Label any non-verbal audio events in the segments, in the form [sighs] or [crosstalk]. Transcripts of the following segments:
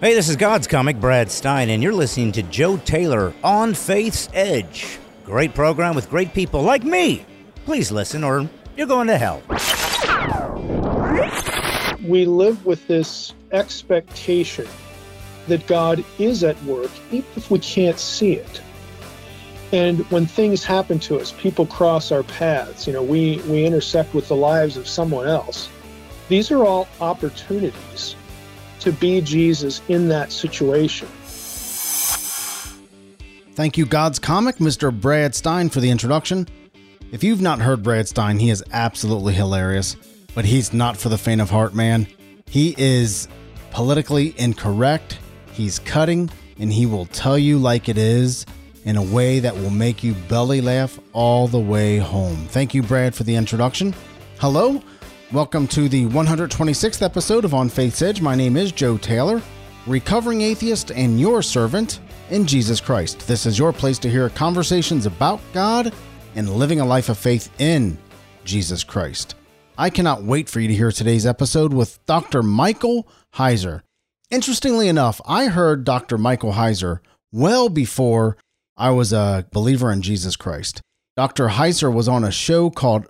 Hey, this is God's Comic, Brad Stine, and you're listening to Joe Taylor on Faith's Edge. Great program with great people like me. Please listen, or you're going to hell. We live with this expectation that God is at work, even if we can't see it. And when things happen to us, people cross our paths, you know, we, we intersect with the lives of someone else. These are all opportunities to be Jesus in that situation. Thank you, God's Comic, Mr. Brad Stine, for the introduction. If you've not heard Brad Stine, he is absolutely hilarious, but he's not for the faint of heart, man. He is politically incorrect, he's cutting, and he will tell you like it is in a way that will make you belly laugh all the way home. Thank you, Brad, for the introduction. Hello, welcome to the 126th episode of On Faith's Edge. My name is Joe Taylor, recovering atheist and your servant in Jesus Christ. This is your place to hear conversations about God and living a life of faith in Jesus Christ. I cannot wait for you to hear today's episode with Dr. Michael Heiser. Interestingly enough, I heard Dr. Michael Heiser well before I was a believer in Jesus Christ. Dr. Heiser was on a show called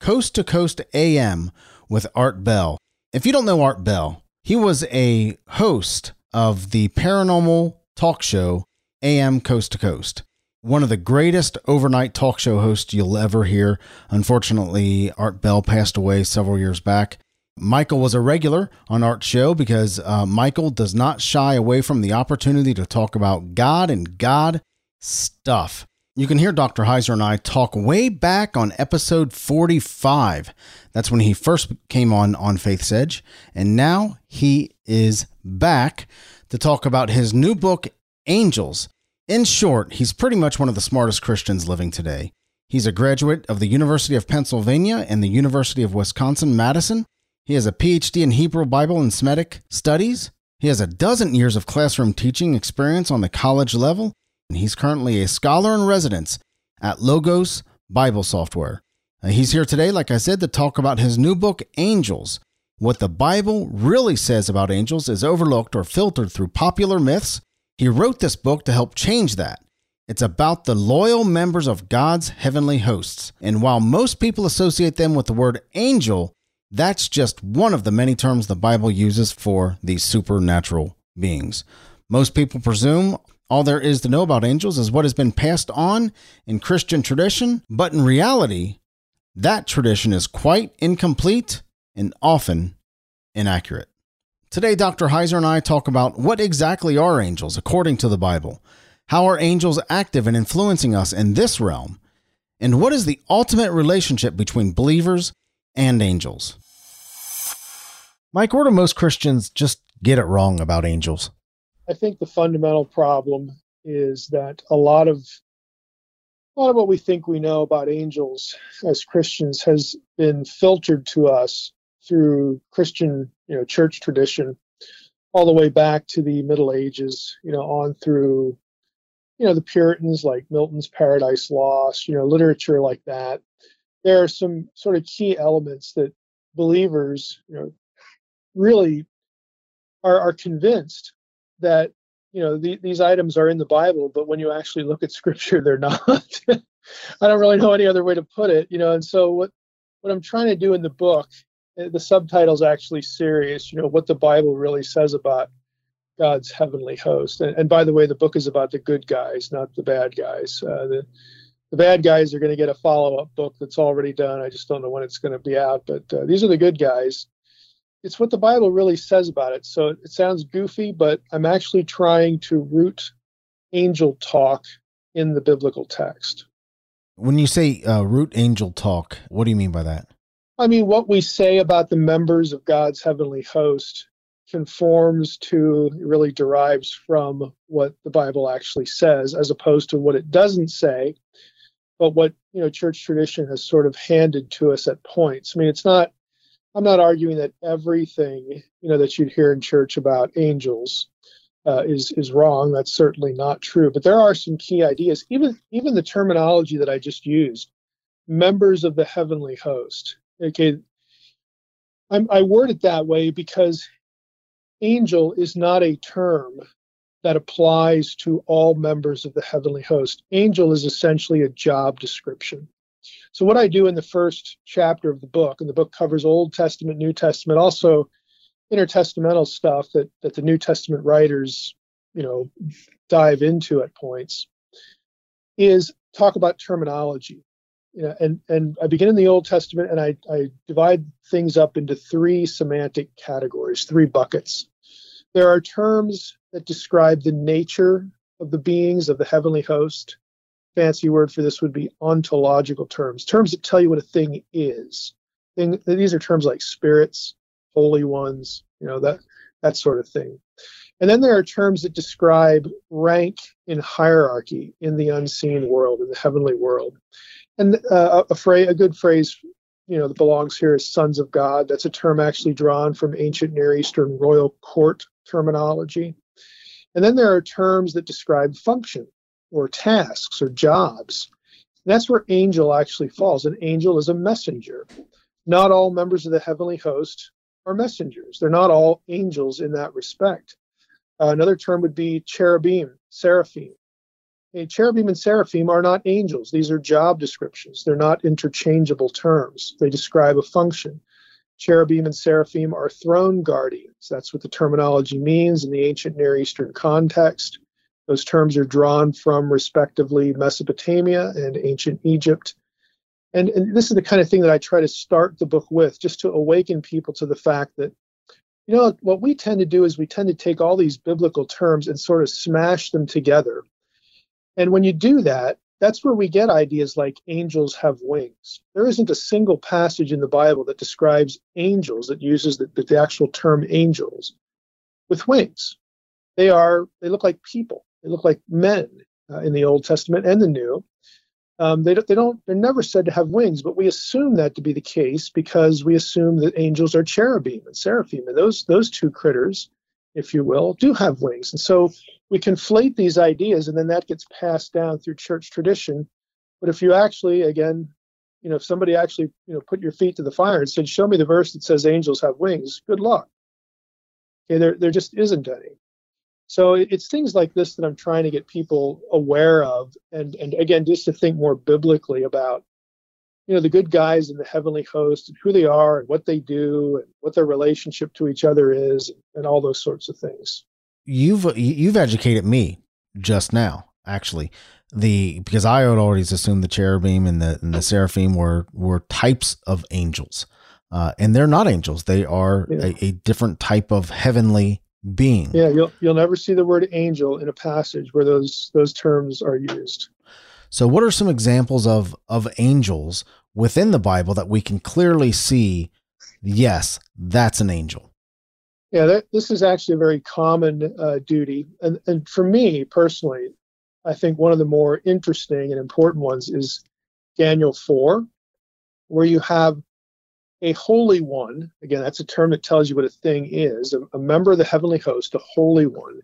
Coast to Coast AM with Art Bell. If you don't know Art Bell, he was a host of the paranormal talk show AM Coast to Coast. One of the greatest overnight talk show hosts you'll ever hear. Unfortunately, Art Bell passed away several years back. Michael was a regular on Art's show because uh, Michael does not shy away from the opportunity to talk about God and God stuff. You can hear Dr. Heiser and I talk way back on episode 45. That's when he first came on on Faith's Edge. And now he is back to talk about his new book, Angels. In short, he's pretty much one of the smartest Christians living today. He's a graduate of the University of Pennsylvania and the University of Wisconsin Madison. He has a PhD in Hebrew Bible and Semitic studies. He has a dozen years of classroom teaching experience on the college level, and he's currently a scholar in residence at Logos Bible Software. Uh, he's here today, like I said, to talk about his new book, Angels. What the Bible really says about angels is overlooked or filtered through popular myths. He wrote this book to help change that. It's about the loyal members of God's heavenly hosts. And while most people associate them with the word angel, that's just one of the many terms the Bible uses for these supernatural beings. Most people presume all there is to know about angels is what has been passed on in Christian tradition, but in reality, that tradition is quite incomplete and often inaccurate. Today, Dr. Heiser and I talk about what exactly are angels according to the Bible, how are angels active in influencing us in this realm, and what is the ultimate relationship between believers and angels. Mike, where do most Christians just get it wrong about angels? I think the fundamental problem is that a lot of a lot of what we think we know about angels as Christians has been filtered to us through Christian, you know, church tradition, all the way back to the Middle Ages, you know, on through, you know, the Puritans like Milton's Paradise Lost, you know, literature like that. There are some sort of key elements that believers, you know, really are, are convinced that you know the, these items are in the bible but when you actually look at [laughs] scripture they're not. [laughs] I don't really know any other way to put it you know and so what what i'm trying to do in the book eh, the subtitle's actually serious you know what the bible really says about god's heavenly host. And, and by the way the book is about the good guys not the bad guys. Uh, the the bad guys are going to get a follow-up book that's already done. I just don't know when it's going to be out but uh, these are the good guys it's what the Bible really says about it. So it sounds goofy, but I'm actually trying to root angel talk in the biblical text. When you say uh, root angel talk, what do you mean by that? I mean, what we say about the members of God's heavenly host conforms to, really derives from what the Bible actually says, as opposed to what it doesn't say, but what you know church tradition has sort of handed to us at points. I mean, it's not I'm not arguing that everything you know that you'd hear in church about angels uh, is is wrong. That's certainly not true. But there are some key ideas. Even even the terminology that I just used, members of the heavenly host. Okay, I'm, I word it that way because angel is not a term that applies to all members of the heavenly host. Angel is essentially a job description. So, what I do in the first chapter of the book, and the book covers Old Testament, New Testament, also intertestamental stuff that, that the New Testament writers, you know, dive into at points, is talk about terminology. You know, and, and I begin in the Old Testament and I, I divide things up into three semantic categories, three buckets. There are terms that describe the nature of the beings of the heavenly host. Fancy word for this would be ontological terms, terms that tell you what a thing is. Thing, these are terms like spirits, holy ones, you know, that, that sort of thing. And then there are terms that describe rank in hierarchy in the unseen world, in the heavenly world. And uh, a phrase, a good phrase, you know, that belongs here is sons of God. That's a term actually drawn from ancient Near Eastern royal court terminology. And then there are terms that describe function or tasks or jobs. That's where angel actually falls. An angel is a messenger. Not all members of the heavenly host are messengers. They're not all angels in that respect. Uh, another term would be cherubim, seraphim. A cherubim and seraphim are not angels. These are job descriptions. They're not interchangeable terms. They describe a function. Cherubim and seraphim are throne guardians. That's what the terminology means in the ancient Near Eastern context. Those terms are drawn from, respectively, Mesopotamia and ancient Egypt. And, and this is the kind of thing that I try to start the book with, just to awaken people to the fact that, you know, what we tend to do is we tend to take all these biblical terms and sort of smash them together and when you do that, that's where we get ideas like angels have wings. There isn't a single passage in the Bible that describes angels that uses the, the actual term angels with wings. They are they look like people. They look like men uh, in the Old Testament and the New. Um, they, don't, they don't they're never said to have wings, but we assume that to be the case because we assume that angels are cherubim and seraphim, and those those two critters, if you will, do have wings. And so we conflate these ideas and then that gets passed down through church tradition. But if you actually, again, you know, if somebody actually, you know, put your feet to the fire and said, show me the verse that says angels have wings, good luck. Okay, there, there just isn't any. So it's things like this that I'm trying to get people aware of, and and again, just to think more biblically about, you know, the good guys in the heavenly host and who they are and what they do and what their relationship to each other is, and all those sorts of things you've you've educated me just now actually the because I had always assumed the cherubim and the and the seraphim were were types of angels, uh, and they're not angels. They are yeah. a, a, different type of heavenly being. Yeah, you'll you'll never see the word angel in a passage where those those terms are used. So, what are some examples of of angels within the Bible that we can clearly see? Yes, that's an angel. Yeah, that, this is actually a very common uh, duty. And, and for me personally, I think one of the more interesting and important ones is Daniel 4, where you have a holy one. Again, that's a term that tells you what a thing is a, a member of the heavenly host, a holy one,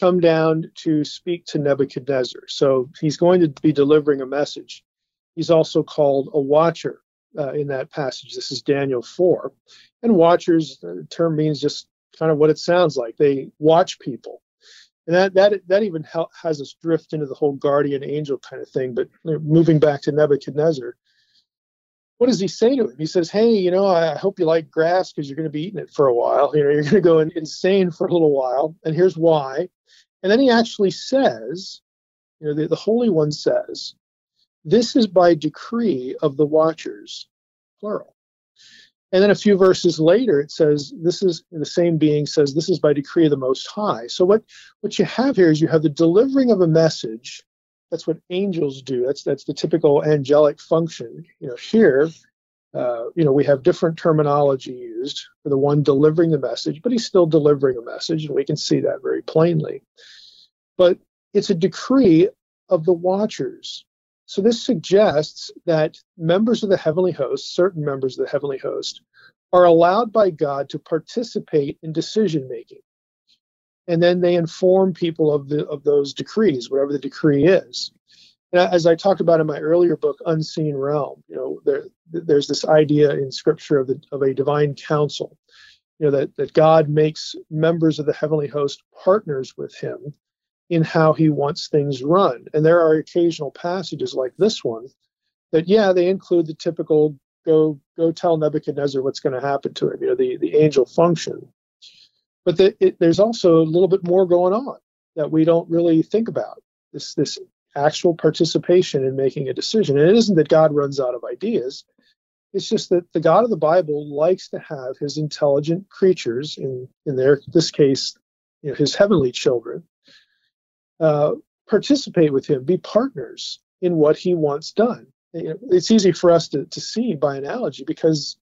come down to speak to Nebuchadnezzar. So he's going to be delivering a message. He's also called a watcher uh, in that passage. This is Daniel 4. And watchers, the term means just kind of what it sounds like. They watch people, and that that that even has us drift into the whole guardian angel kind of thing. But moving back to Nebuchadnezzar, what does he say to him? He says, "Hey, you know, I hope you like grass because you're going to be eating it for a while. You know, you're going to go insane for a little while, and here's why." And then he actually says, you know, the, the Holy One says, "This is by decree of the watchers, plural." And then a few verses later, it says, This is the same being says, This is by decree of the Most High. So, what, what you have here is you have the delivering of a message. That's what angels do. That's, that's the typical angelic function. You know, here, uh, you know, we have different terminology used for the one delivering the message, but he's still delivering a message, and we can see that very plainly. But it's a decree of the watchers. So this suggests that members of the heavenly host, certain members of the heavenly host, are allowed by God to participate in decision making. And then they inform people of the of those decrees, whatever the decree is. And as I talked about in my earlier book, Unseen Realm, you know, there, there's this idea in Scripture of the of a divine council. You know, that, that God makes members of the heavenly host partners with him in how he wants things run. And there are occasional passages like this one that, yeah, they include the typical go go tell Nebuchadnezzar what's going to happen to him, you know, the, the angel function. But the, it, there's also a little bit more going on that we don't really think about. This this actual participation in making a decision. And it isn't that God runs out of ideas. It's just that the God of the Bible likes to have his intelligent creatures, in in their this case, you know, his heavenly children, uh, participate with him, be partners in what he wants done. It's easy for us to, to see by analogy because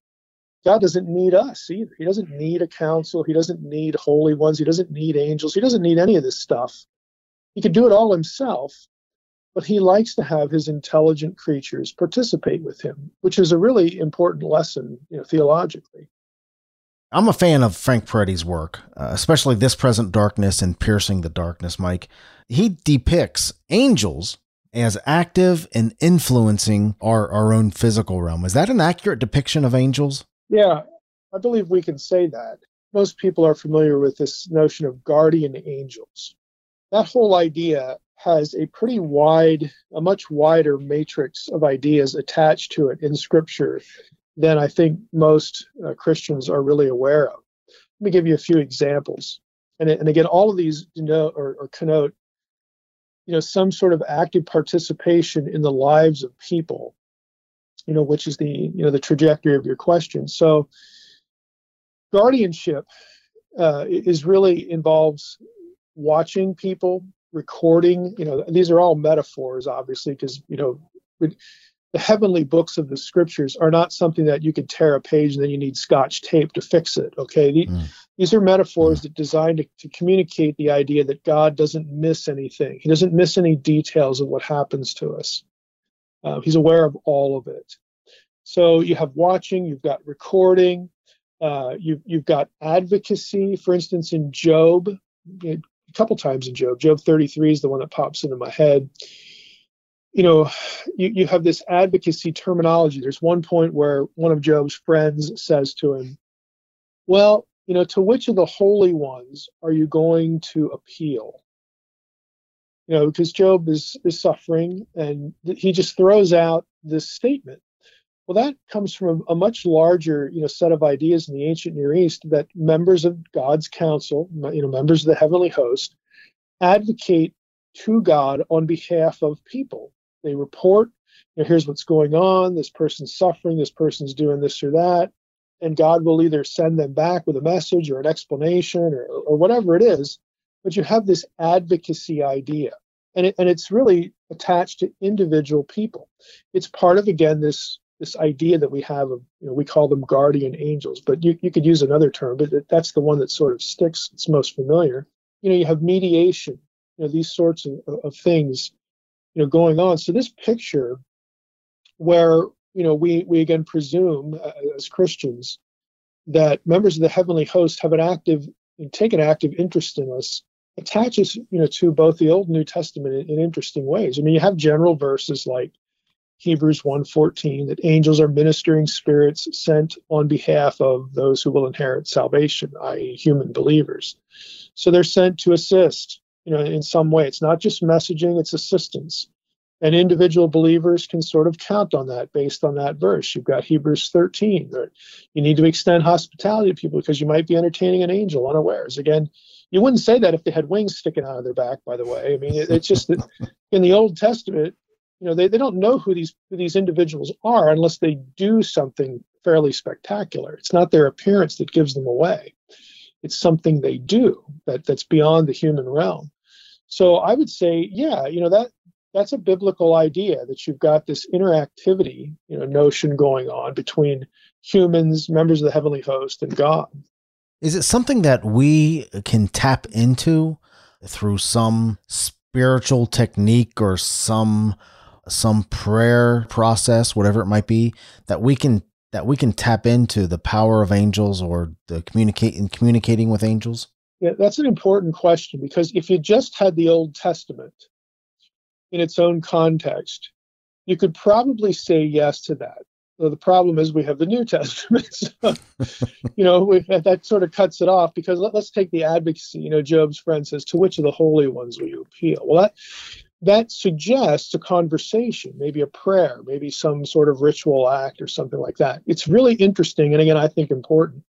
God doesn't need us either. He doesn't need a council. He doesn't need holy ones. He doesn't need angels. He doesn't need any of this stuff. He can do it all himself, but he likes to have his intelligent creatures participate with him, which is a really important lesson, you know, theologically. I'm a fan of Frank Peretti's work, uh, especially This Present Darkness and Piercing the Darkness, Mike. He depicts angels as active and influencing our, our own physical realm. Is that an accurate depiction of angels? Yeah, I believe we can say that. Most people are familiar with this notion of guardian angels. That whole idea has a pretty wide, a much wider matrix of ideas attached to it in Scripture than I think most uh, Christians are really aware of. Let me give you a few examples. And, and again, all of these denote or, or connote, you know, some sort of active participation in the lives of people, you know, which is the, you know, the trajectory of your question. So guardianship uh, is really involves watching people, recording, you know, these are all metaphors, obviously, because, you know, the heavenly books of the scriptures are not something that you can tear a page and then you need scotch tape to fix it. Okay. The, mm. These are metaphors mm. that designed to, to, communicate the idea that God doesn't miss anything. He doesn't miss any details of what happens to us. Uh, he's aware of all of it. So you have watching, you've got recording, uh, you've, you've got advocacy. For instance, in Job, a couple times in Job, Job 33 is the one that pops into my head you know, you, you have this advocacy terminology. There's one point where one of Job's friends says to him, Well, you know, to which of the holy ones are you going to appeal? You know, because Job is, is suffering and he just throws out this statement. Well, that comes from a, much larger, you know, set of ideas in the ancient Near East that members of God's council, you know, members of the heavenly host, advocate to God on behalf of people. They report, you know, here's what's going on. This person's suffering. This person's doing this or that. And God will either send them back with a message or an explanation or, or whatever it is. But you have this advocacy idea. And, it, and it's really attached to individual people. It's part of, again, this this idea that we have of, you know, we call them guardian angels, but you, you could use another term, but that's the one that sort of sticks, it's most familiar. You know, you have mediation, you know, these sorts of, of things you know going on so this picture where you know we we again presume uh, as christians that members of the heavenly host have an active take an active interest in us attaches you know to both the old and new testament in, in interesting ways i mean you have general verses like hebrews 1.14 that angels are ministering spirits sent on behalf of those who will inherit salvation i.e human believers so they're sent to assist you know, in some way. It's not just messaging, it's assistance. And individual believers can sort of count on that based on that verse. You've got Hebrews 13. that You need to extend hospitality to people because you might be entertaining an angel unawares. Again, you wouldn't say that if they had wings sticking out of their back, by the way. I mean, it, it's just that in the Old Testament, you know, they, they don't know who these who these individuals are unless they do something fairly spectacular. It's not their appearance that gives them away. It's something they do that, that's beyond the human realm. So I would say, yeah, you know that that's a biblical idea that you've got this interactivity, you know, notion going on between humans, members of the heavenly host, and God. Is it something that we can tap into through some spiritual technique or some some prayer process, whatever it might be, that we can that we can tap into the power of angels or the communicate in communicating with angels? Yeah, that's an important question because if you just had the Old Testament in its own context, you could probably say yes to that. Well, the problem is we have the New [laughs] Testament. So, you know, we, that sort of cuts it off because let, us take the advocacy. You know, Job's friend says, "To which of the holy ones will you appeal?" Well, that that suggests a conversation, maybe a prayer, maybe some sort of ritual act or something like that. It's really interesting, and again, I think important.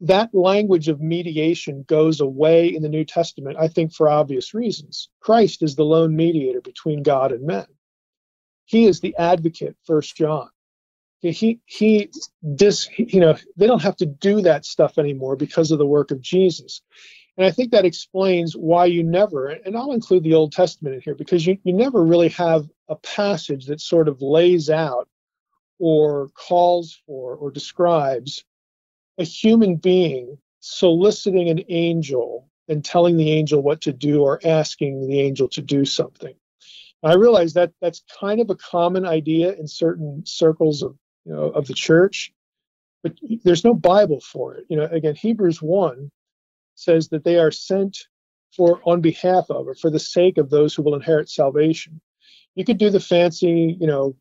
That language of mediation goes away in the New Testament, I think, for obvious reasons. Christ is the lone mediator between God and men. He is the advocate, First John he he dis you know they don't have to do that stuff anymore because of the work of jesus. And i think that explains why you never and i'll include the old testament in here because you, you never really have a passage that sort of lays out or calls for or describes a human being soliciting an angel and telling the angel what to do or asking the angel to do something. I realize that that's kind of a common idea in certain circles of you know, of the church, but there's no Bible for it. You know, again, Hebrews 1 says that they are sent for on behalf of or for the sake of those who will inherit salvation. You could do the fancy, you know,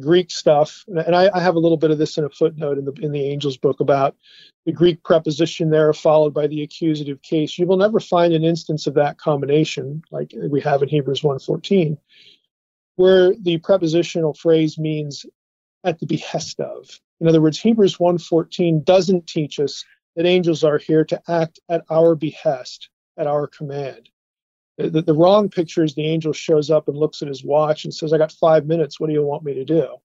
Greek stuff, and I, I, have a little bit of this in a footnote in the in the Angels book about the Greek preposition there followed by the accusative case. You will never find an instance of that combination like we have in Hebrews 1:14, where the prepositional phrase means at the behest of. In other words, Hebrews 1:14 doesn't teach us that angels are here to act at our behest, at our command. The, the, wrong picture is the angel shows up and looks at his watch and says, I got five minutes. What do you want me to do?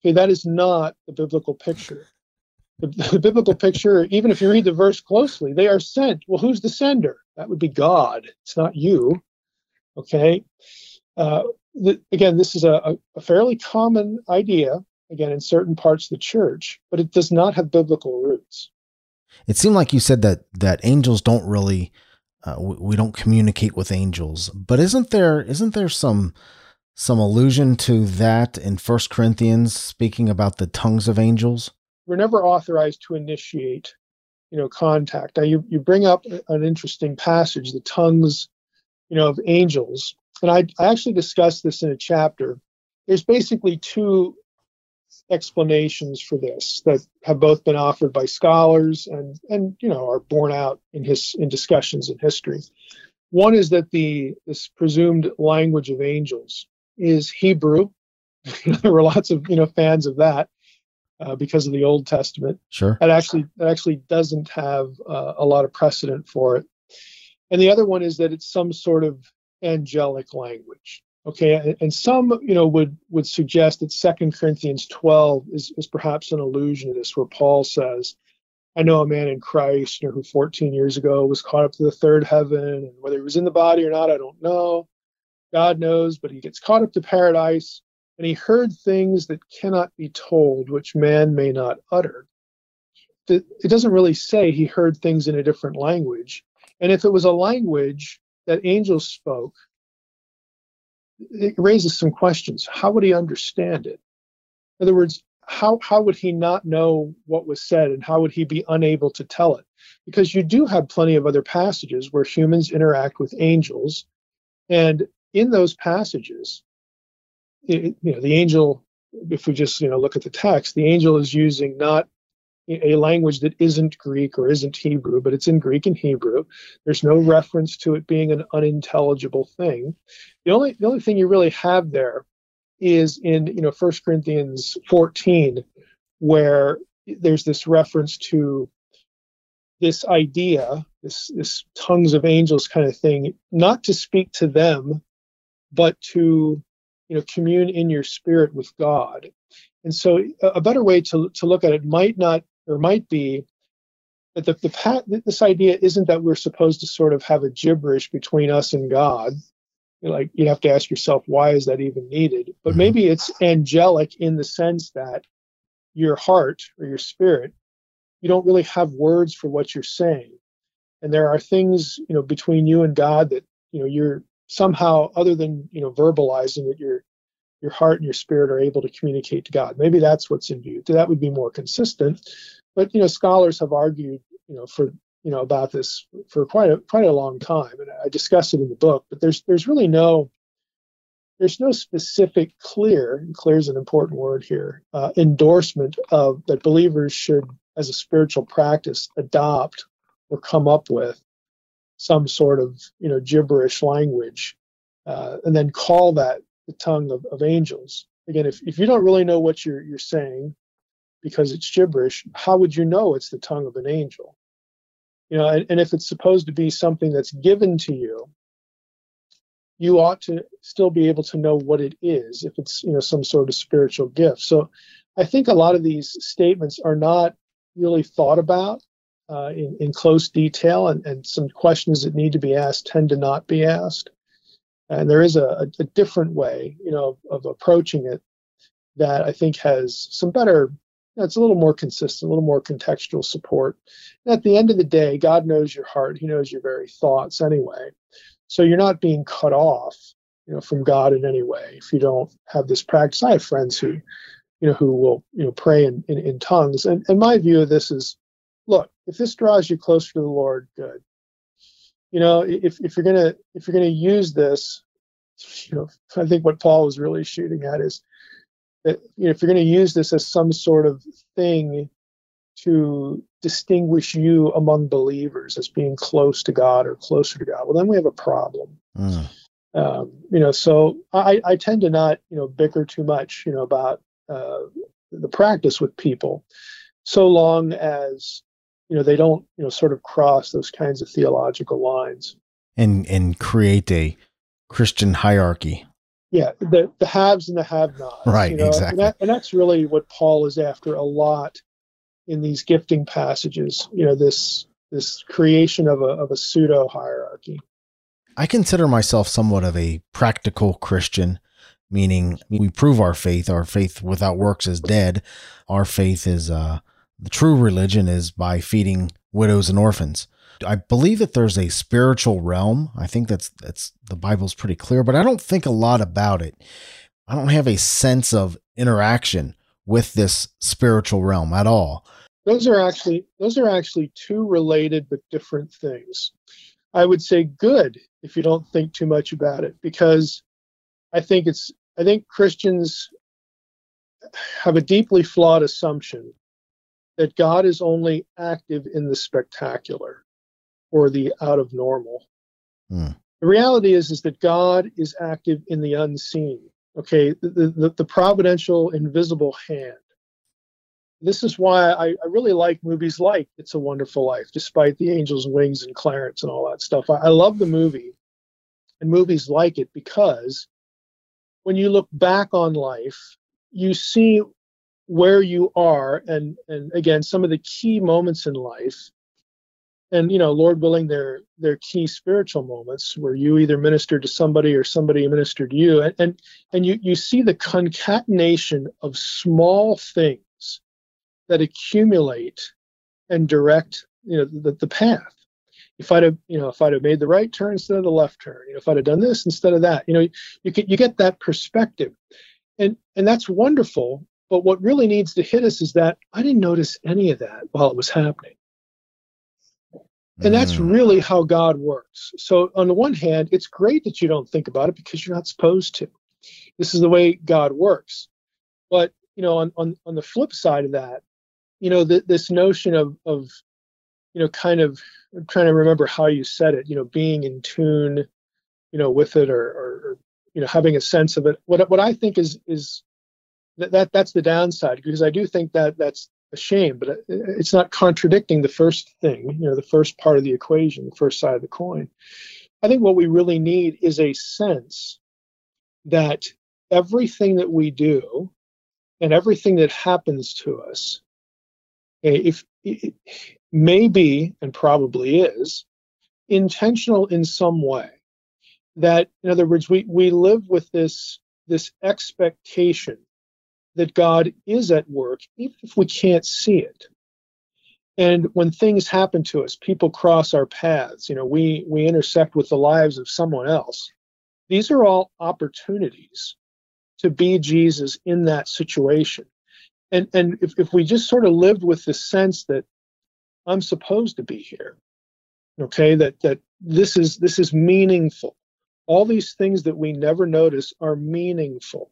Okay, that is not the biblical picture. The, [laughs] the biblical picture, even if you read the verse closely, they are sent. Well, who's the sender? That would be God. It's not you. Okay. Uh, the, again, this is a, a fairly common idea, again, in certain parts of the church, but it does not have biblical roots. It seemed like you said that that angels don't really, uh, we, we don't communicate with angels, but isn't there isn't there some some allusion to that in First Corinthians, speaking about the tongues of angels? We're never authorized to initiate, you know, contact. Now you you bring up an interesting passage, the tongues, you know, of angels and I, I actually discussed this in a chapter. There's basically two explanations for this that have both been offered by scholars and and you know are borne out in his in discussions in history. One is that the this presumed language of angels is Hebrew. [laughs] there were lots of you know fans of that uh, because of the Old Testament. Sure. That actually that actually doesn't have uh, a lot of precedent for it. And the other one is that it's some sort of angelic language. Okay, and some you know would would suggest that Second Corinthians 12 is, is perhaps an allusion to this, where Paul says, "I know a man in Christ, you know, who 14 years ago was caught up to the third heaven, and whether he was in the body or not, I don't know. God knows, but he gets caught up to paradise, and he heard things that cannot be told, which man may not utter." It doesn't really say he heard things in a different language, and if it was a language that angels spoke, it raises some questions. How would he understand it? In other words, how, how would he not know what was said and how would he be unable to tell it? Because you do have plenty of other passages where humans interact with angels. And in those passages, it, you know, the angel, if we just you know look at the text, the angel is using not a language that isn't Greek or isn't Hebrew, but it's in Greek and Hebrew. There's no reference to it being an unintelligible thing. The only the only thing you really have there is in you know 1 Corinthians 14, where there's this reference to this idea, this this tongues of angels kind of thing, not to speak to them, but to you know commune in your spirit with God. And so a better way to, to look at it might not or might be that the, the pat, this idea isn't that we're supposed to sort of have a gibberish between us and God. Like you have to ask yourself, why is that even needed? But mm-hmm. maybe it's angelic in the sense that your heart or your spirit, you don't really have words for what you're saying, and there are things you know between you and God that you know you're somehow other than you know verbalizing it, your your heart and your spirit are able to communicate to God. Maybe that's what's in view. That would be more consistent. But you know, scholars have argued, you know, for you know about this for quite a quite a long time, and I discuss it in the book. But there's there's really no there's no specific clear, clear is an important word here, uh, endorsement of that believers should, as a spiritual practice, adopt or come up with some sort of you know gibberish language, uh, and then call that the tongue of, of angels. Again, if, if you don't really know what you're you're saying because it's gibberish, how would you know it's the tongue of an angel? You know, and, and if it's supposed to be something that's given to you, you ought to still be able to know what it is if it's you know some sort of spiritual gift. So I think a lot of these statements are not really thought about uh, in, in close detail, and, and some questions that need to be asked tend to not be asked. And there is a, a different way, you know, of, of approaching it that I think has some better. It's a little more consistent, a little more contextual support. And at the end of the day, God knows your heart; He knows your very thoughts anyway. So you're not being cut off, you know, from God in any way if you don't have this practice. I have friends who, you know, who will, you know, pray in, in, in tongues. And, and my view of this is, look, if this draws you closer to the Lord, good. You know, if, if you're gonna if you're gonna use this, you know, I think what Paul was really shooting at is that you know, if you're gonna use this as some sort of thing to distinguish you among believers as being close to God or closer to God, well, then we have a problem. Mm. Um, you know, so I, I tend to not, you know, bicker too much, you know, about uh, the practice with people, so long as you know they don't, you know, sort of cross those kinds of theological lines and and create a Christian hierarchy. Yeah, the the haves and the have-nots. Right, you know? exactly. And, that, and that's really what Paul is after a lot in these gifting passages. You know, this this creation of a of a pseudo hierarchy. I consider myself somewhat of a practical Christian, meaning we prove our faith. Our faith without works is dead. Our faith is uh, the true religion is by feeding widows and orphans. I believe that there's a spiritual realm. I think that's that's the Bible's pretty clear, but I don't think a lot about it. I don't have a sense of interaction with this spiritual realm at all those are actually those are actually two related but different things i would say good if you don't think too much about it because i think it's i think christians have a deeply flawed assumption that god is only active in the spectacular or the out of normal hmm. the reality is is that god is active in the unseen okay the, the, the providential invisible hand this is why I, I, really like movies like It's a Wonderful Life, despite the Angel's Wings and Clarence and all that stuff. I, I love the movie and movies like it because when you look back on life, you see where you are and and again some of the key moments in life. And you know lord willing they're they're key spiritual moments where you either minister to somebody or somebody ministered to you. And and, and you you see the concatenation of small things that accumulate and direct you know the, the path. If I'd have, you know, if I'd have made the right turn instead of the left turn, you know, if I'd have done this instead of that, you know, you get you get that perspective, and and that's wonderful. But what really needs to hit us is that I didn't notice any of that while it was happening, and that's mm. really how God works. So on the one hand, it's great that you don't think about it because you're not supposed to. This is the way God works. But you know, on on on the flip side of that, you know, th- this notion of of you know, kind of I'm trying to remember how you said it, you know, being in tune, you know, with it or, or, or you know, having a sense of it. What what I think is is that, that that's the downside because I do think that that's a shame, but it's not contradicting the first thing, you know, the first part of the equation, the first side of the coin. I think what we really need is a sense that everything that we do and everything that happens to us eh, if it may be and probably is intentional in some way that in other words we we live with this this expectation that god is at work even if we can't see it. And when things happen to us people cross our paths you know we we intersect with the lives of someone else. These are all opportunities to be jesus in that situation. And and if, if we just sort of lived with the sense that i'm supposed to be here okay that that this is this is meaningful. All these things that we never notice are meaningful,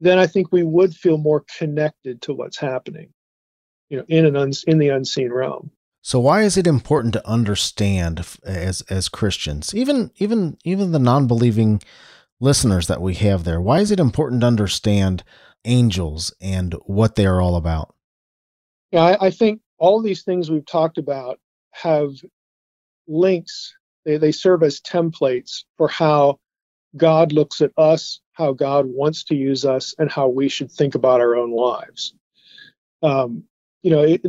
then I think we would feel more connected to what's happening, you know, in an uns- in the unseen realm. So why is it important to understand as as Christians, even even even the non-believing listeners that we have there? Why is it important to understand angels and what they are all about? Yeah, I, I think all these things we've talked about have links. They they serve as templates for how God looks at us, how God wants to use us, and how we should think about our own lives. Um, you know, it,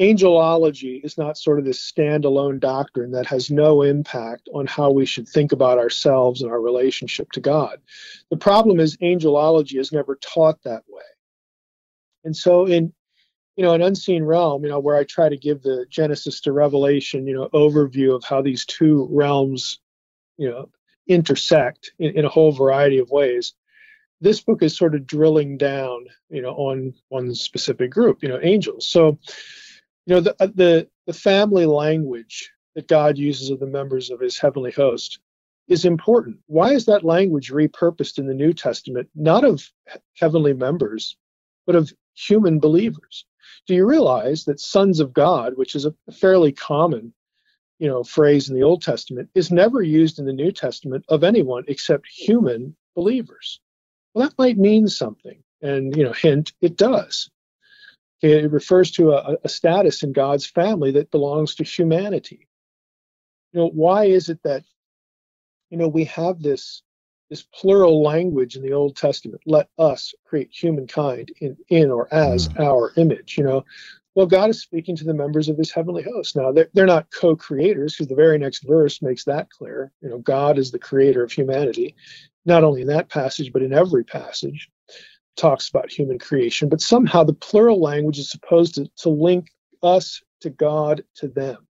angelology is not sort of this standalone doctrine that has no impact on how we should think about ourselves and our relationship to God. The problem is angelology is never taught that way. And so in you know an unseen realm, you know, where I try to give the Genesis to Revelation, you know, overview of how these two realms, you know, intersect in, in a whole variety of ways this book is sort of drilling down you know on one specific group you know angels so you know the uh, the the family language that God uses of the members of his heavenly host is important. Why is that language repurposed in the New Testament, not of heavenly members, but of human believers? Do you realize that sons of God, which is a fairly common you know phrase in the Old Testament, is never used in the New Testament of anyone except human believers? Well, that might mean something. And you know, hint, it does. It refers to a, a status in God's family that belongs to humanity. You know, why is it that, you know, we have this this plural language in the Old Testament. Let us create humankind in, in or as mm. our image. You know, well, God is speaking to the members of His heavenly host. Now, they're, they're not co-creators, because the very next verse makes that clear. You know, God is the creator of humanity, not only in that passage but in every passage talks about human creation, but somehow the plural language is supposed to, to link us to God to them.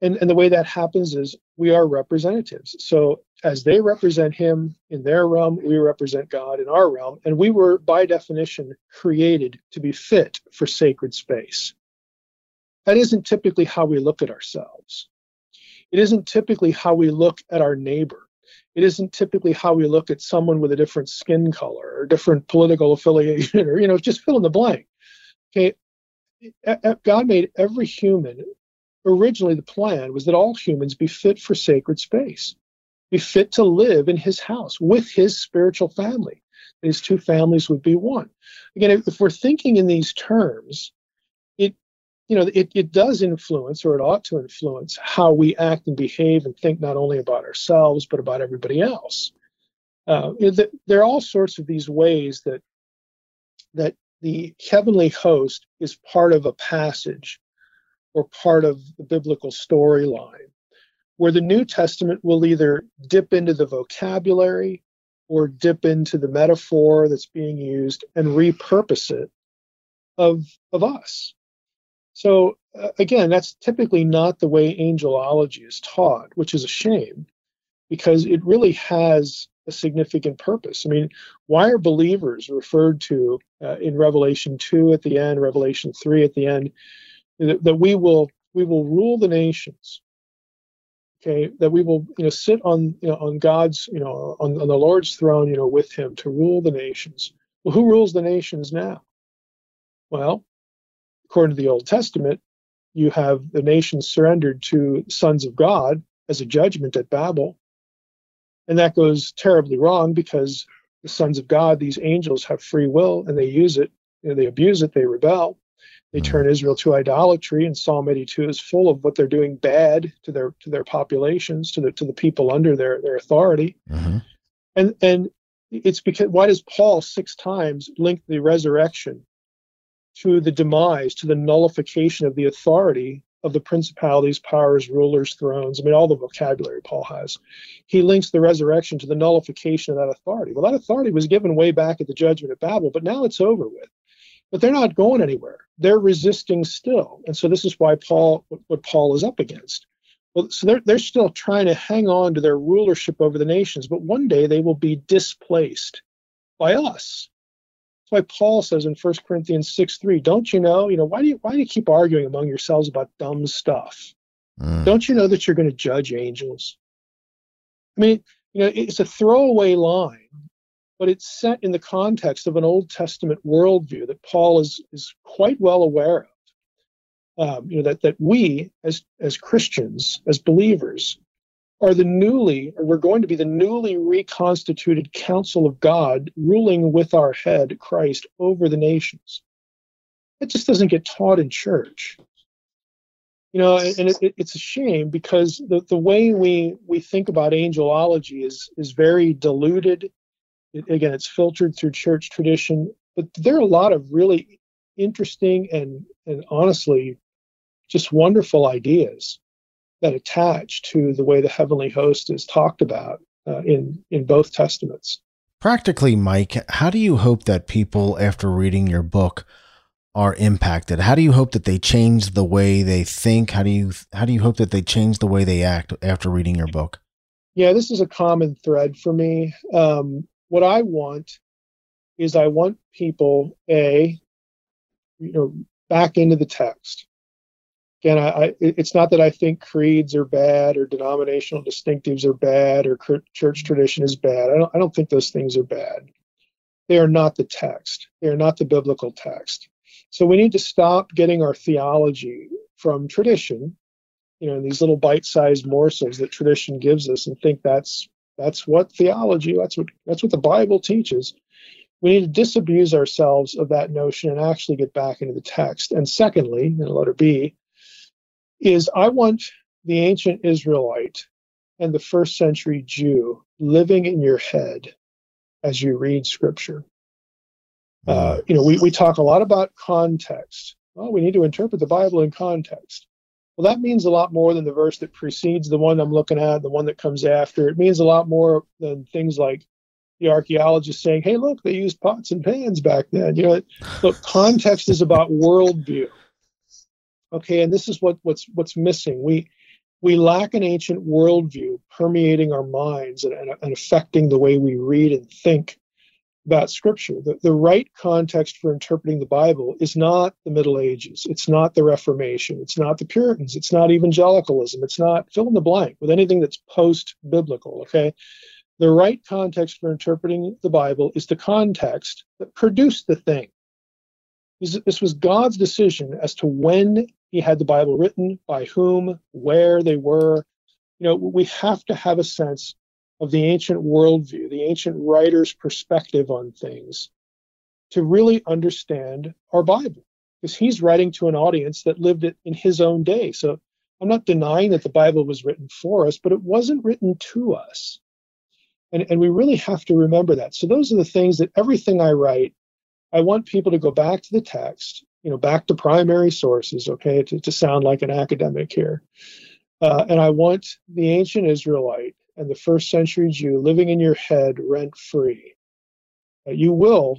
And, and the way that happens is we are representatives. So as they represent him in their realm, we represent God in our realm. And we were, by definition, created to be fit for sacred space. That isn't typically how we look at ourselves. It isn't typically how we look at our neighbor it isn't typically how we look at someone with a different skin color or different political affiliation or you know just fill in the blank okay god made every human originally the plan was that all humans be fit for sacred space be fit to live in his house with his spiritual family. These two families would be one. Again if we're thinking in these terms it you know, it, it does influence, or it ought to influence, how we act and behave and think not only about ourselves, but about everybody else. Uh, there are all sorts of these ways that that the heavenly host is part of a passage or part of the biblical storyline, where the New Testament will either dip into the vocabulary or dip into the metaphor that's being used and repurpose it of of us. So uh, again, that's typically not the way angelology is taught, which is a shame because it really has a significant purpose. I mean, why are believers referred to uh, in Revelation 2 at the end, Revelation 3 at the end, that, that we will we will rule the nations. Okay, that we will you know sit on you know on God's you know on, on the Lord's throne you know with him to rule the nations. Well, who rules the nations now? Well, according to the Old Testament, you have the nations surrendered to sons of God as a judgment at Babel. And that goes terribly wrong because the sons of God, these angels, have free will and they use it, you know, they abuse it, they rebel. They mm-hmm. turn Israel to idolatry, and Psalm 82 is full of what they're doing bad to their to their populations, to the to the people under their their authority. Mm-hmm. And and it's because why does Paul six times link the resurrection to the demise, to the nullification of the authority of the principalities, powers, rulers, thrones. I mean, all the vocabulary Paul has. He links the resurrection to the nullification of that authority. Well, that authority was given way back at the judgment at Babel, but now it's over with. But they're not going anywhere. They're resisting still. And so this is why Paul, what Paul is up against. Well, so they're, they're still trying to hang on to their rulership over the nations, but one day they will be displaced by us That's why Paul says in 1 Corinthians 6 3, don't you know, you know, why do you why do you keep arguing among yourselves about dumb stuff? Mm. Don't you know that you're going to judge angels? I mean, you know, it's a throwaway line, but it's set in the context of an Old Testament worldview that Paul is is quite well aware of. Um, you know that that we as as Christians, as believers, are the newly, or we're going to be the newly reconstituted council of God, ruling with our head, Christ, over the nations. It just doesn't get taught in church you know and it, it, it's a shame because the, the way we we think about angelology is is very diluted it, again it's filtered through church tradition but there are a lot of really interesting and and honestly just wonderful ideas that attach to the way the heavenly host is talked about uh, in in both testaments practically mike how do you hope that people after reading your book are impacted? How do you hope that they change the way they think? How do you how do you hope that they change the way they act after reading your book? Yeah, this is a common thread for me. Um, what I want is I want people a you know back into the text. Again, I, I, it's not that I think creeds are bad or denominational distinctives are bad or church tradition is bad. I don't, I don't think those things are bad. They are not the text. They are not the biblical text. So we need to stop getting our theology from tradition, you know, in these little bite-sized morsels that tradition gives us, and think that's that's what theology, that's what that's what the Bible teaches. We need to disabuse ourselves of that notion and actually get back into the text. And secondly, in letter B, is I want the ancient Israelite and the first century Jew living in your head as you read scripture. Uh, you know, we, we talk a lot about context. Well, we need to interpret the Bible in context. Well, that means a lot more than the verse that precedes the one I'm looking at, the one that comes after. It means a lot more than things like the archaeologist saying, "Hey, look, they used pots and pans back then." You know, look, context is about worldview. Okay, and this is what what's what's missing. We we lack an ancient worldview permeating our minds and, and, and affecting the way we read and think about scripture. The, the right context for interpreting the Bible is not the Middle Ages. It's not the Reformation. It's not the Puritans. It's not evangelicalism. It's not fill in the blank with anything that's post biblical. Okay. The right context for interpreting the Bible is the context that produced the thing. This was God's decision as to when he had the Bible written, by whom, where they were. You know, we have to have a sense of the ancient worldview, the ancient writer's perspective on things, to really understand our Bible. Because he's writing to an audience that lived it in his own day. So I'm not denying that the Bible was written for us, but it wasn't written to us. And, and we really have to remember that. So those are the things that everything I write, I want people to go back to the text, you know, back to primary sources, okay, to, to sound like an academic here. Uh, and I want the ancient Israelite and the first century Jew living in your head rent free. Uh, you will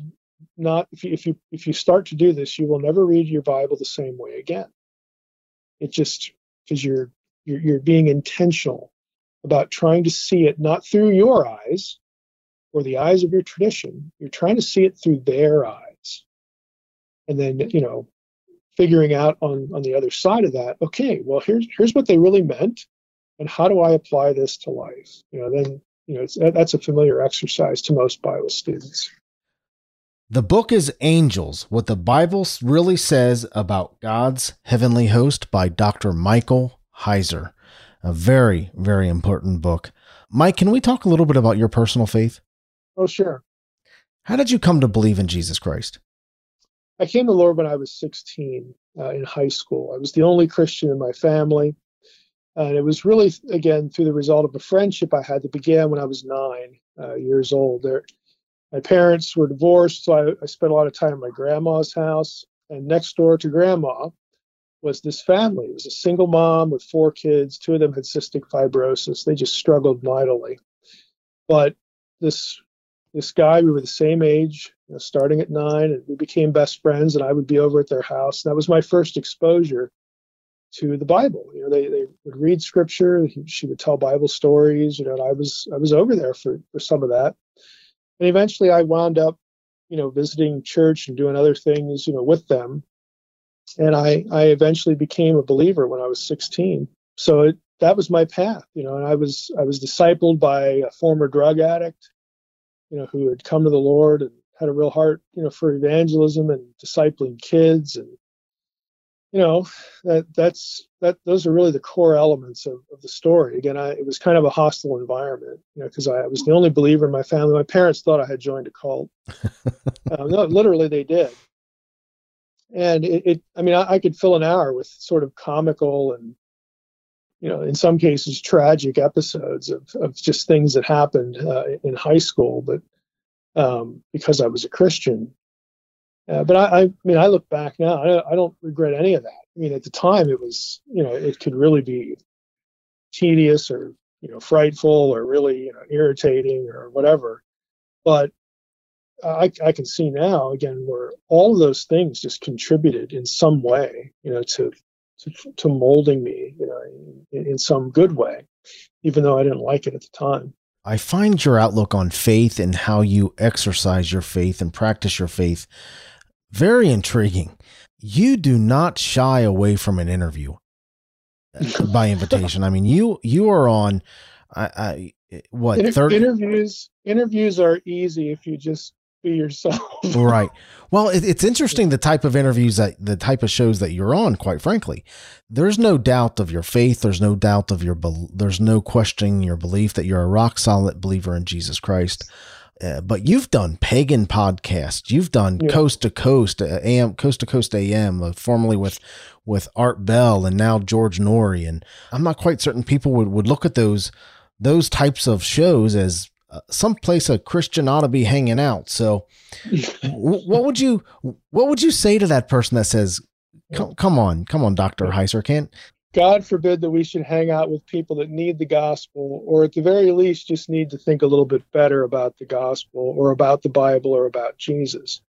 not if you, if you if you start to do this, you will never read your Bible the same way again. It just because you're, you're you're being intentional about trying to see it not through your eyes or the eyes of your tradition. You're trying to see it through their eyes, and then you know figuring out on on the other side of that. Okay, well here's here's what they really meant and how do I apply this to life? You know, then you know it's that's a familiar exercise to most Bible students. The book is Angels: What the Bible Really Says About God's Heavenly Host by Dr. Michael Heiser. A very, very important book. Mike, can we talk a little bit about your personal faith? Oh, sure. How did you come to believe in Jesus Christ? I came to Lord when I was 16 uh, in high school. I was the only Christian in my family. And it was really, again, through the result of a friendship I had that began when I was nine uh, years old. There, my parents were divorced, so I, I, spent a lot of time at my grandma's house. And next door to grandma was this family. It was a single mom with four kids. Two of them had cystic fibrosis. They just struggled mightily. But this this guy, we were the same age, you know, starting at nine, and we became best friends. And I would be over at their house. And that was my first exposure to the Bible. You know, they, they would read scripture. She would tell Bible stories. You know, and I was I was over there for for some of that. And eventually, I wound up, you know, visiting church and doing other things, you know, with them. And I I eventually became a believer when I was 16. So it that was my path, you know. And I was I was discipled by a former drug addict, you know, who had come to the Lord and had a real heart, you know, for evangelism and discipling kids and you know that that's that those are really the core elements of, of the story. Again I, it was kind of a hostile environment you know because I, was the only believer in my family. My parents thought i had joined a cult. [laughs] Uh, no literally they did. And it, it i mean I, I, could fill an hour with sort of comical and you know in some cases tragic episodes of, of just things that happened uh, in high school but um, because i was a christian uh, but I, I, mean, I look back now, I, I, don't regret any of that. I mean, at the time, it was, you know, it could really be tedious or, you know, frightful or really, you know, irritating or whatever. But I, I can see now again where all of those things just contributed in some way, you know, to to, to molding me, you know, in, in some good way, even though I didn't like it at the time. I find your outlook on faith and how you exercise your faith and practice your faith very intriguing. You do not shy away from an interview uh, by invitation. I mean, you you are on. I, I what Inter- 30? interviews interviews are easy if you just be yourself. [laughs] right. Well, it, it's interesting the type of interviews that the type of shows that you're on. Quite frankly, there's no doubt of your faith. There's no doubt of your. There's no questioning your belief that you're a rock solid believer in Jesus Christ. Uh, but you've done pagan podcasts. You've done yeah. coast to coast uh, AM, coast to coast AM, uh, formerly with with Art Bell and now George Noory. And I'm not quite certain people would, would look at those those types of shows as uh, some place a Christian ought to be hanging out. So, [laughs] what would you what would you say to that person that says, "Come, come on, come on, Doctor Heiser, can't God forbid that we should hang out with people that need the gospel, or at the very least, just need to think a little bit better about the gospel, or about the Bible, or about Jesus.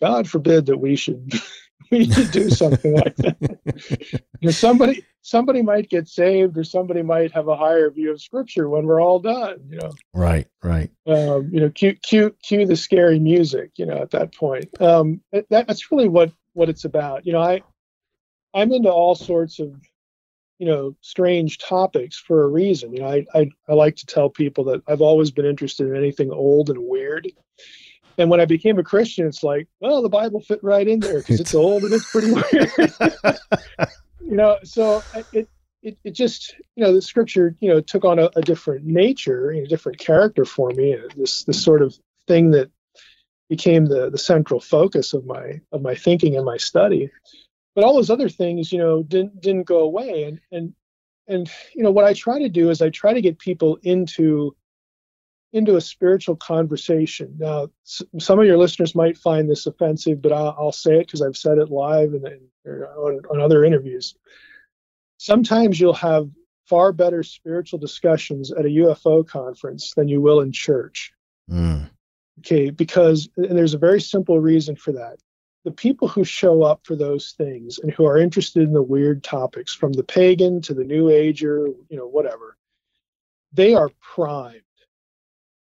God forbid that we should [laughs] we should do something like that. you know, somebody somebody might get saved, or somebody might have a higher view of Scripture when we're all done. You know. Right. Right. Um, you know, cue cue cue the scary music. You know, at that point, um, that, that's really what what it's about. You know, I I'm into all sorts of you know strange topics for a reason. You know I, I i like to tell people that i've always been interested in anything old and weird. And when i became a christian it's like well the bible fit right in there because it's [laughs] old and it's pretty weird. [laughs] You know so it, it it just you know the scripture you know took on a, a different nature a different character for me. Uh, this this sort of thing that became the the central focus of my of my thinking and my study but all those other things you know didn't didn't go away. And and and you know what i try to do is i try to get people into into a spiritual conversation. Now some of your listeners might find this offensive but i'll, I'll say it because i've said it live and, on, on other interviews. Sometimes you'll have far better spiritual discussions at a ufo conference than you will in church. Mm. okay because and there's a very simple reason for that the people who show up for those things and who are interested in the weird topics from the pagan to the new ager you know whatever they are primed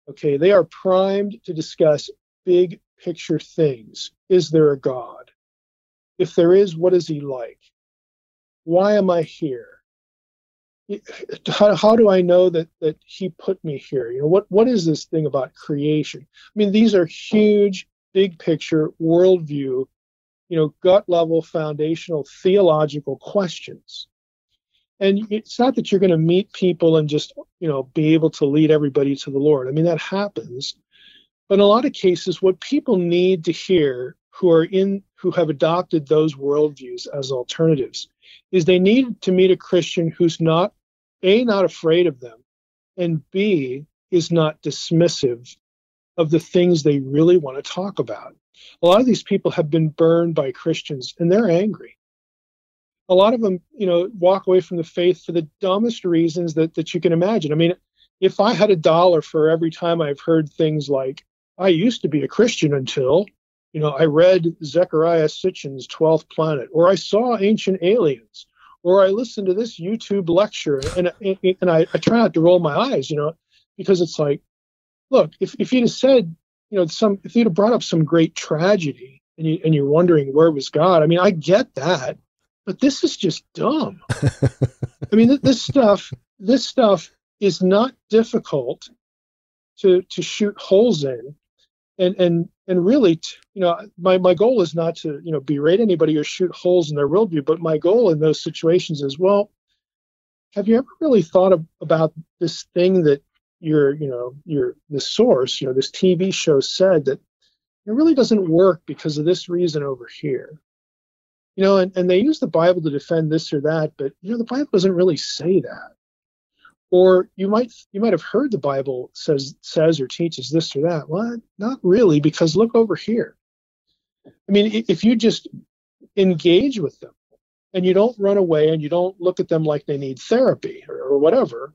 okay? They are primed to discuss big picture things. Is there a god? If there is what is he like? Why am i here? How, how do i know that that he put me here? You know what what is this thing about creation? I mean these are huge big picture worldview, you know, gut level foundational theological questions. And it's not that you're going to meet people and just, you know, be able to lead everybody to the Lord. I mean, that happens. But in a lot of cases, what people need to hear who are in who have adopted those worldviews as alternatives is they need to meet a Christian who's not a not afraid of them, and b is not dismissive of the things they really want to talk about. A lot of these people have been burned by Christians and they're angry. A lot of them, you know, walk away from the faith for the dumbest reasons that, that you can imagine. I mean, if I had a dollar for every time I've heard things like, I used to be a Christian until, you know, I read Zecharia Sitchin's 12th Planet, or I saw Ancient Aliens, or I listened to this YouTube lecture, and, and, and I, I try not to roll my eyes, you know, because it's like, look, if, if you'd have said, you know, some if you'd have brought up some great tragedy and you and you're wondering where was God, I mean, I get that. but this is just dumb. [laughs] I mean, this stuff, this stuff is not difficult to to shoot holes in, and and and really, you know, my my goal is not to you know berate anybody or shoot holes in their worldview, but my goal in those situations is well, have you ever really thought of, about this thing that your you know your the source you know this TV show said that it really doesn't work because of this reason over here. You know and, and they use the bible to defend this or that but you know the bible doesn't really say that. Or you might you might have heard the bible says says or teaches this or that. Well not really because look over here. I mean if you just engage with them and you don't run away and you don't look at them like they need therapy or, or whatever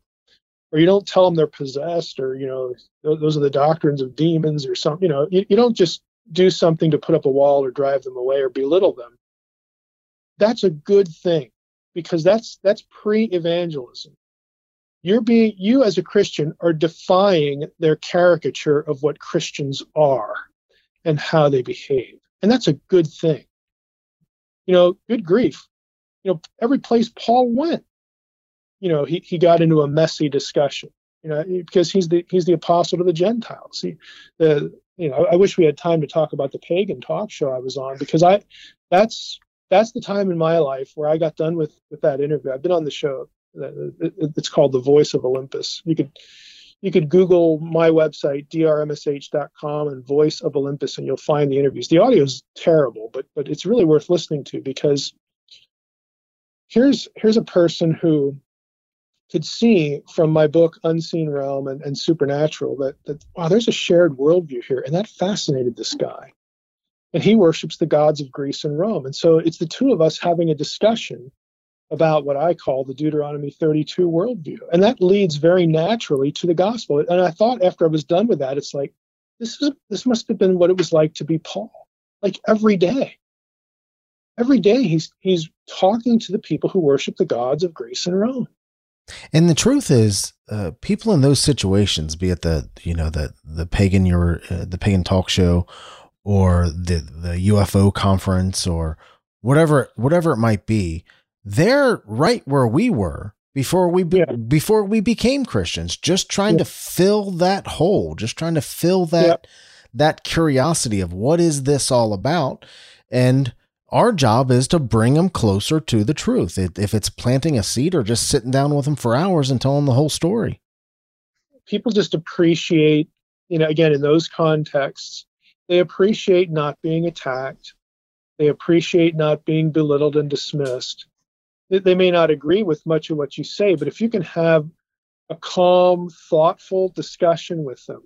or you don't tell them they're possessed or you know those are the doctrines of demons or something you know you, you don't just do something to put up a wall or drive them away or belittle them. That's a good thing because that's that's pre-evangelism. You're being you as a christian are defying their caricature of what christians are and how they behave and that's a good thing. You know good grief. You know every place paul went you know, he, he got into a messy discussion, you know, because he's the he's the apostle to the Gentiles. He, the you know, I wish we had time to talk about the pagan talk show I was on because I that's that's the time in my life where I got done with with that interview. I've been on the show. Uh, it's called The Voice of Olympus. You could you could Google my website drmsh.com and Voice of Olympus, and you'll find the interviews. The audio is terrible, but but it's really worth listening to because here's here's a person who could see from my book unseen realm and, and supernatural that, that wow there's a shared worldview here and that fascinated this guy. And he worships the gods of greece and rome. And so it's the two of us having a discussion about what i call the deuteronomy 32 worldview. And that leads very naturally to the gospel. And i thought after i was done with that it's like this is this must have been what it was like to be paul. Like every day. Every day he's he's talking to the people who worship the gods of greece and rome and the truth is, uh, people in those situations, be it the you know the the pagan your uh, the pagan talk show, or the the UFO conference, or whatever whatever it might be, they're right where we were before we be, yeah. before we became Christians, just trying yeah. to fill that hole, just trying to fill that yeah. that curiosity of what is this all about, and our job is to bring them closer to the truth. If it's planting a seed or just sitting down with them for hours and telling the whole story. People just appreciate, you know, again, in those contexts, they appreciate not being attacked. They appreciate not being belittled and dismissed. They may not agree with much of what you say, but if you can have a calm, thoughtful discussion with them,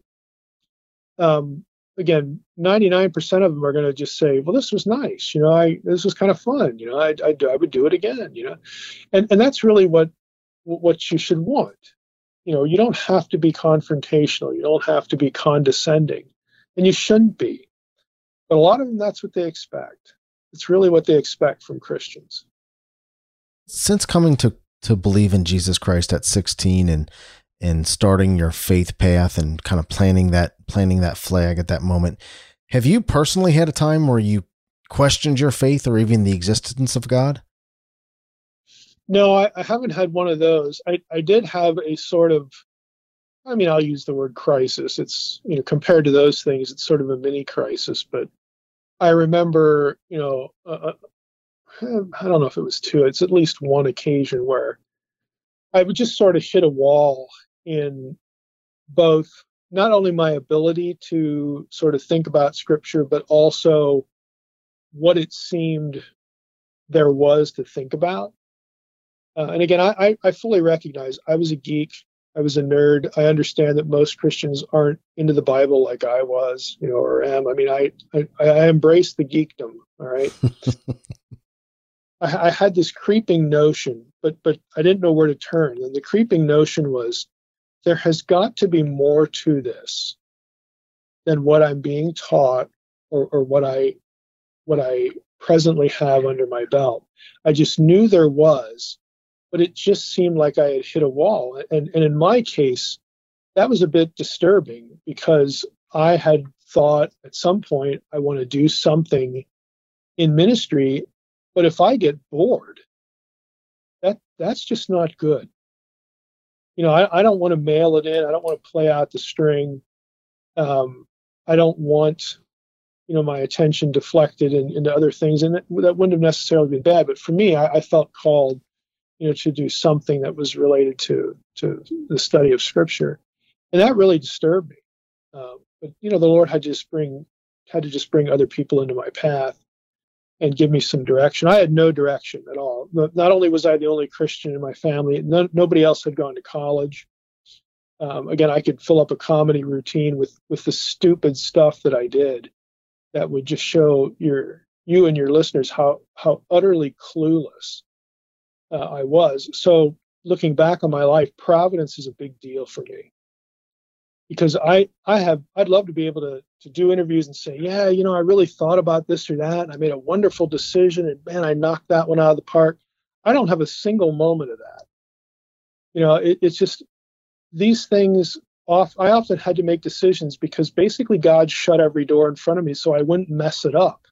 um, again, 99% of them are going to just say, well, this was nice. You know, I, this was kind of fun. You know, I, I, I would do it again, you know, and, and that's really what, what you should want. You know, you don't have to be confrontational. You don't have to be condescending and you shouldn't be, but a lot of them, that's what they expect. It's really what they expect from Christians. Since coming to, to believe in Jesus Christ at 16 and, and starting your faith path and kind of planting that planting that flag at that moment. Have you personally had a time where you questioned your faith or even the existence of God? No, I, I haven't had one of those. I, I did have a sort of I mean, I'll use the word crisis. It's, you know, compared to those things, it's sort of a mini crisis. But I remember, you know, uh, uh [sighs] I don't know if it was two, it's at least one occasion where I would just sort of hit a wall in both not only my ability to sort of think about scripture, but also what it seemed there was to think about. Uh, and again, I, I fully recognize I was a geek. I was a nerd. I understand that most Christians aren't into the Bible like I was, you know, or am. I mean, I I, I embrace the geekdom. All right. [laughs] I, I had this creeping notion, but but I didn't know where to turn. And the creeping notion was there has got to be more to this than what I'm being taught or, or what I what I presently have under my belt. I just knew there was, but it just seemed like I had hit a wall. And, and in my case, that was a bit disturbing because I had thought at some point I want to do something in ministry But if I get bored, that that's just not good. You know, I, I don't want to mail it in. I don't want to play out the string. Um, I don't want, you know, my attention deflected in, into other things, and that, that, wouldn't have necessarily been bad. But for me, I, I, felt called, you know, to do something that was related to to the study of Scripture, and that really disturbed me. Um, but you know, the Lord had just bring had to just bring other people into my path and give me some direction. I had no direction at all. Not only was I the only Christian in my family, no, nobody else had gone to college. Um, again, I could fill up a comedy routine with with the stupid stuff that I did, that would just show your you and your listeners how how utterly clueless uh, I was. So, looking back on my life, providence is a big deal for me because I I have I'd love to be able to to do interviews and say, yeah, you know, I really thought about this or that. I made a wonderful decision, and man, I knocked that one out of the park. I don't have a single moment of that. You know, it, it's just these things. Off, I often had to make decisions because basically God shut every door in front of me so I wouldn't mess it up.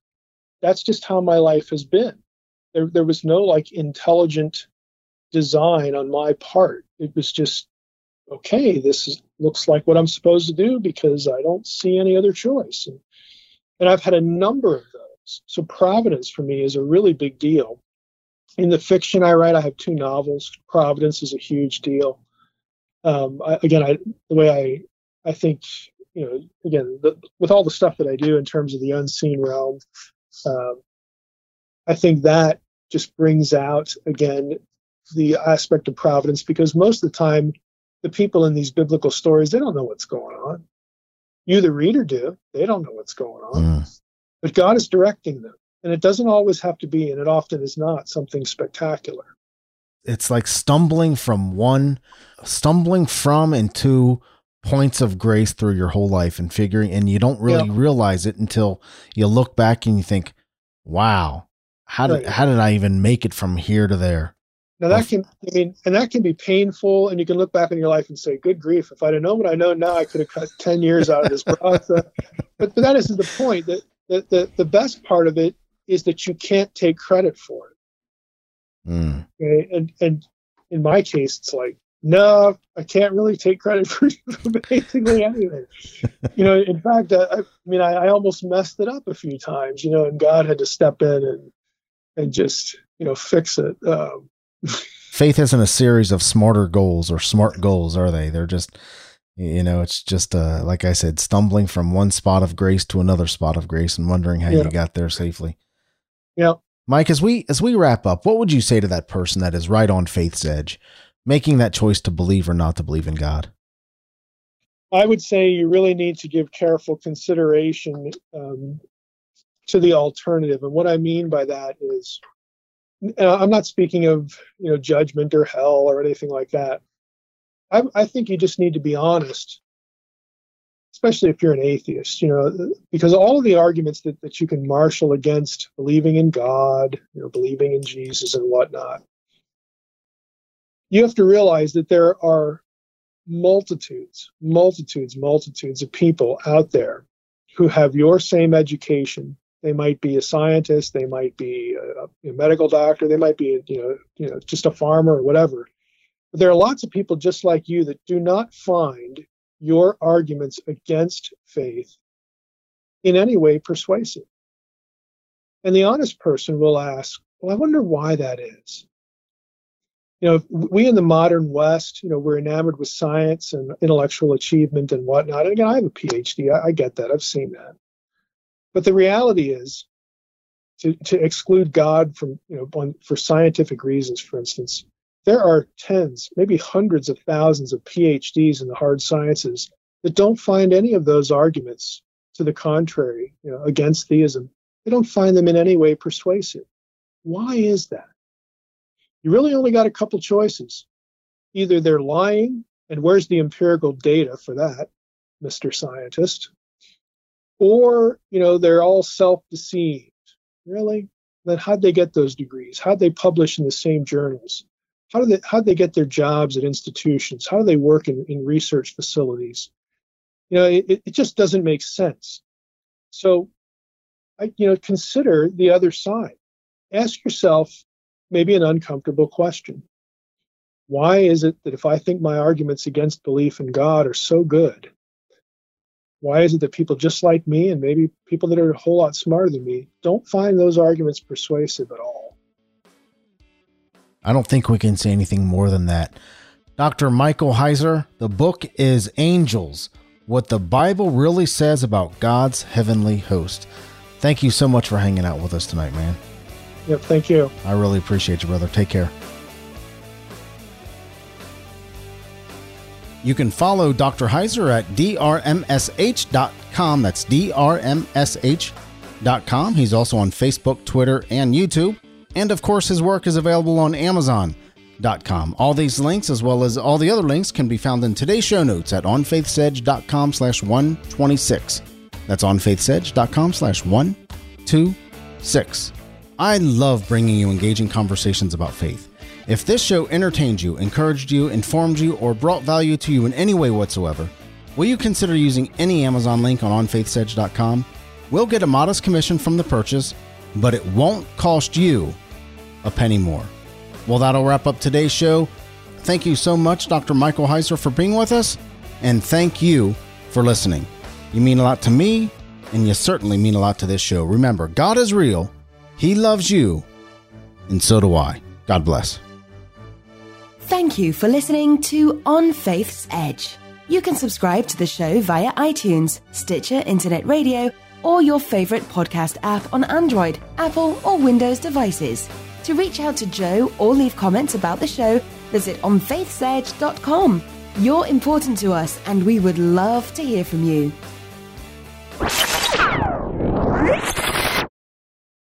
That's just how my life has been. There, there was no like intelligent design on my part. It was just okay, this is, looks like what I'm supposed to do because I don't see any other choice. And, and I've had a number of those. So providence for me is a really big deal. In the fiction I write, I have two novels. Providence is a huge deal. Um, I, again, I, the way I, I think, you know, again, the, with all the stuff that I do in terms of the unseen realm, um, I think that just brings out again the aspect of providence because most of the time the people in these biblical stories, they don't know what's going on. You, the reader, do. They don't know what's going on. Mm. But God is directing them. And it doesn't always have to be, and it often is not, something spectacular. It's like stumbling from one, stumbling from and to points of grace through your whole life and figuring, and you don't really yeah. realize it until you look back and you think, wow, how did, right. how did I even make it from here to there? Now that can, I mean, and that can be painful, and you can look back in your life and say, "Good grief! If I'd have known what I know now, I could have cut ten years out of this process." [laughs] but, but that isn't the point. That the, the the best part of it is that you can't take credit for it. Mm. Okay? And and in my case, it's like, no, I can't really take credit [laughs] for, basically anything. [laughs] you know, in fact, I, I mean, I, I almost messed it up a few times. You know, and God had to step in and and just you know fix it. Um, Faith isn't a series of smarter goals or smart goals, are they? They're just, you know, it's just, uh, like I said, stumbling from one spot of grace to another spot of grace and wondering how yeah. you got there safely. Yeah. Mike, as we as we wrap up, what would you say to that person that is right on faith's edge, making that choice to believe or not to believe in God? I would say you really need to give careful consideration um, to the alternative, and what I mean by that is Uh, I'm not speaking of you know judgment or hell or anything like that. I, I think you just need to be honest, especially if you're an atheist. You know, because all of the arguments that, that you can marshal against believing in God, you know, believing in Jesus and whatnot, you have to realize that there are multitudes, multitudes, multitudes of people out there who have your same education, they might be a scientist, they might be a, a medical doctor, they might be, you know, you know, just a farmer or whatever. But there are lots of people just like you that do not find your arguments against faith in any way persuasive. And the honest person will ask, well, I wonder why that is. You know, we in the modern West, you know, we're enamored with science and intellectual achievement and whatnot. And again, I have a PhD. I, I get that. I've seen that. But the reality is, to, to exclude God from, you know, on, for scientific reasons, for instance, there are tens, maybe hundreds of thousands of PhDs in the hard sciences that don't find any of those arguments to the contrary, you know, against theism. They don't find them in any way persuasive. Why is that? You really only got a couple choices. Either they're lying, and where's the empirical data for that, Mr. Scientist? Or you know they're all self-deceived. Really? Then how'd they get those degrees? How'd they publish in the same journals? How do they how'd they get their jobs at institutions? How do they work in, in research facilities? You know it, it just doesn't make sense. So I, you know consider the other side. Ask yourself maybe an uncomfortable question. Why is it that if I think my arguments against belief in God are so good, why is it that people just like me and maybe people that are a whole lot smarter than me don't find those arguments persuasive at all? I don't think we can say anything more than that. Dr. Michael Heiser, the book is Angels What the Bible Really Says About God's Heavenly Host. Thank you so much for hanging out with us tonight, man. Yep, thank you. I really appreciate you, brother. Take care. You can follow Dr. Heiser at drmsh.com. That's drmsh.com. He's also on Facebook, Twitter, and YouTube. And of course, his work is available on Amazon.com. All these links, as well as all the other links, can be found in today's show notes at onfaithsedge.com slash 126. That's onfaithsedge.com slash 126. I love bringing you engaging conversations about faith. If this show entertained you, encouraged you, informed you, or brought value to you in any way whatsoever, will you consider using any Amazon link on onfaithsedge.com? We'll get a modest commission from the purchase, but it won't cost you a penny more. Well, that'll wrap up today's show. Thank you so much, Dr. Michael Heiser, for being with us, and thank you for listening. You mean a lot to me, and you certainly mean a lot to this show. Remember, God is real, He loves you, and so do I. God bless. Thank you for listening to On Faith's Edge. You can subscribe to the show via iTunes, Stitcher Internet Radio, or your favorite podcast app on Android, Apple, or Windows devices. To reach out to Joe or leave comments about the show, visit onfaithsedge.com. You're important to us, and we would love to hear from you.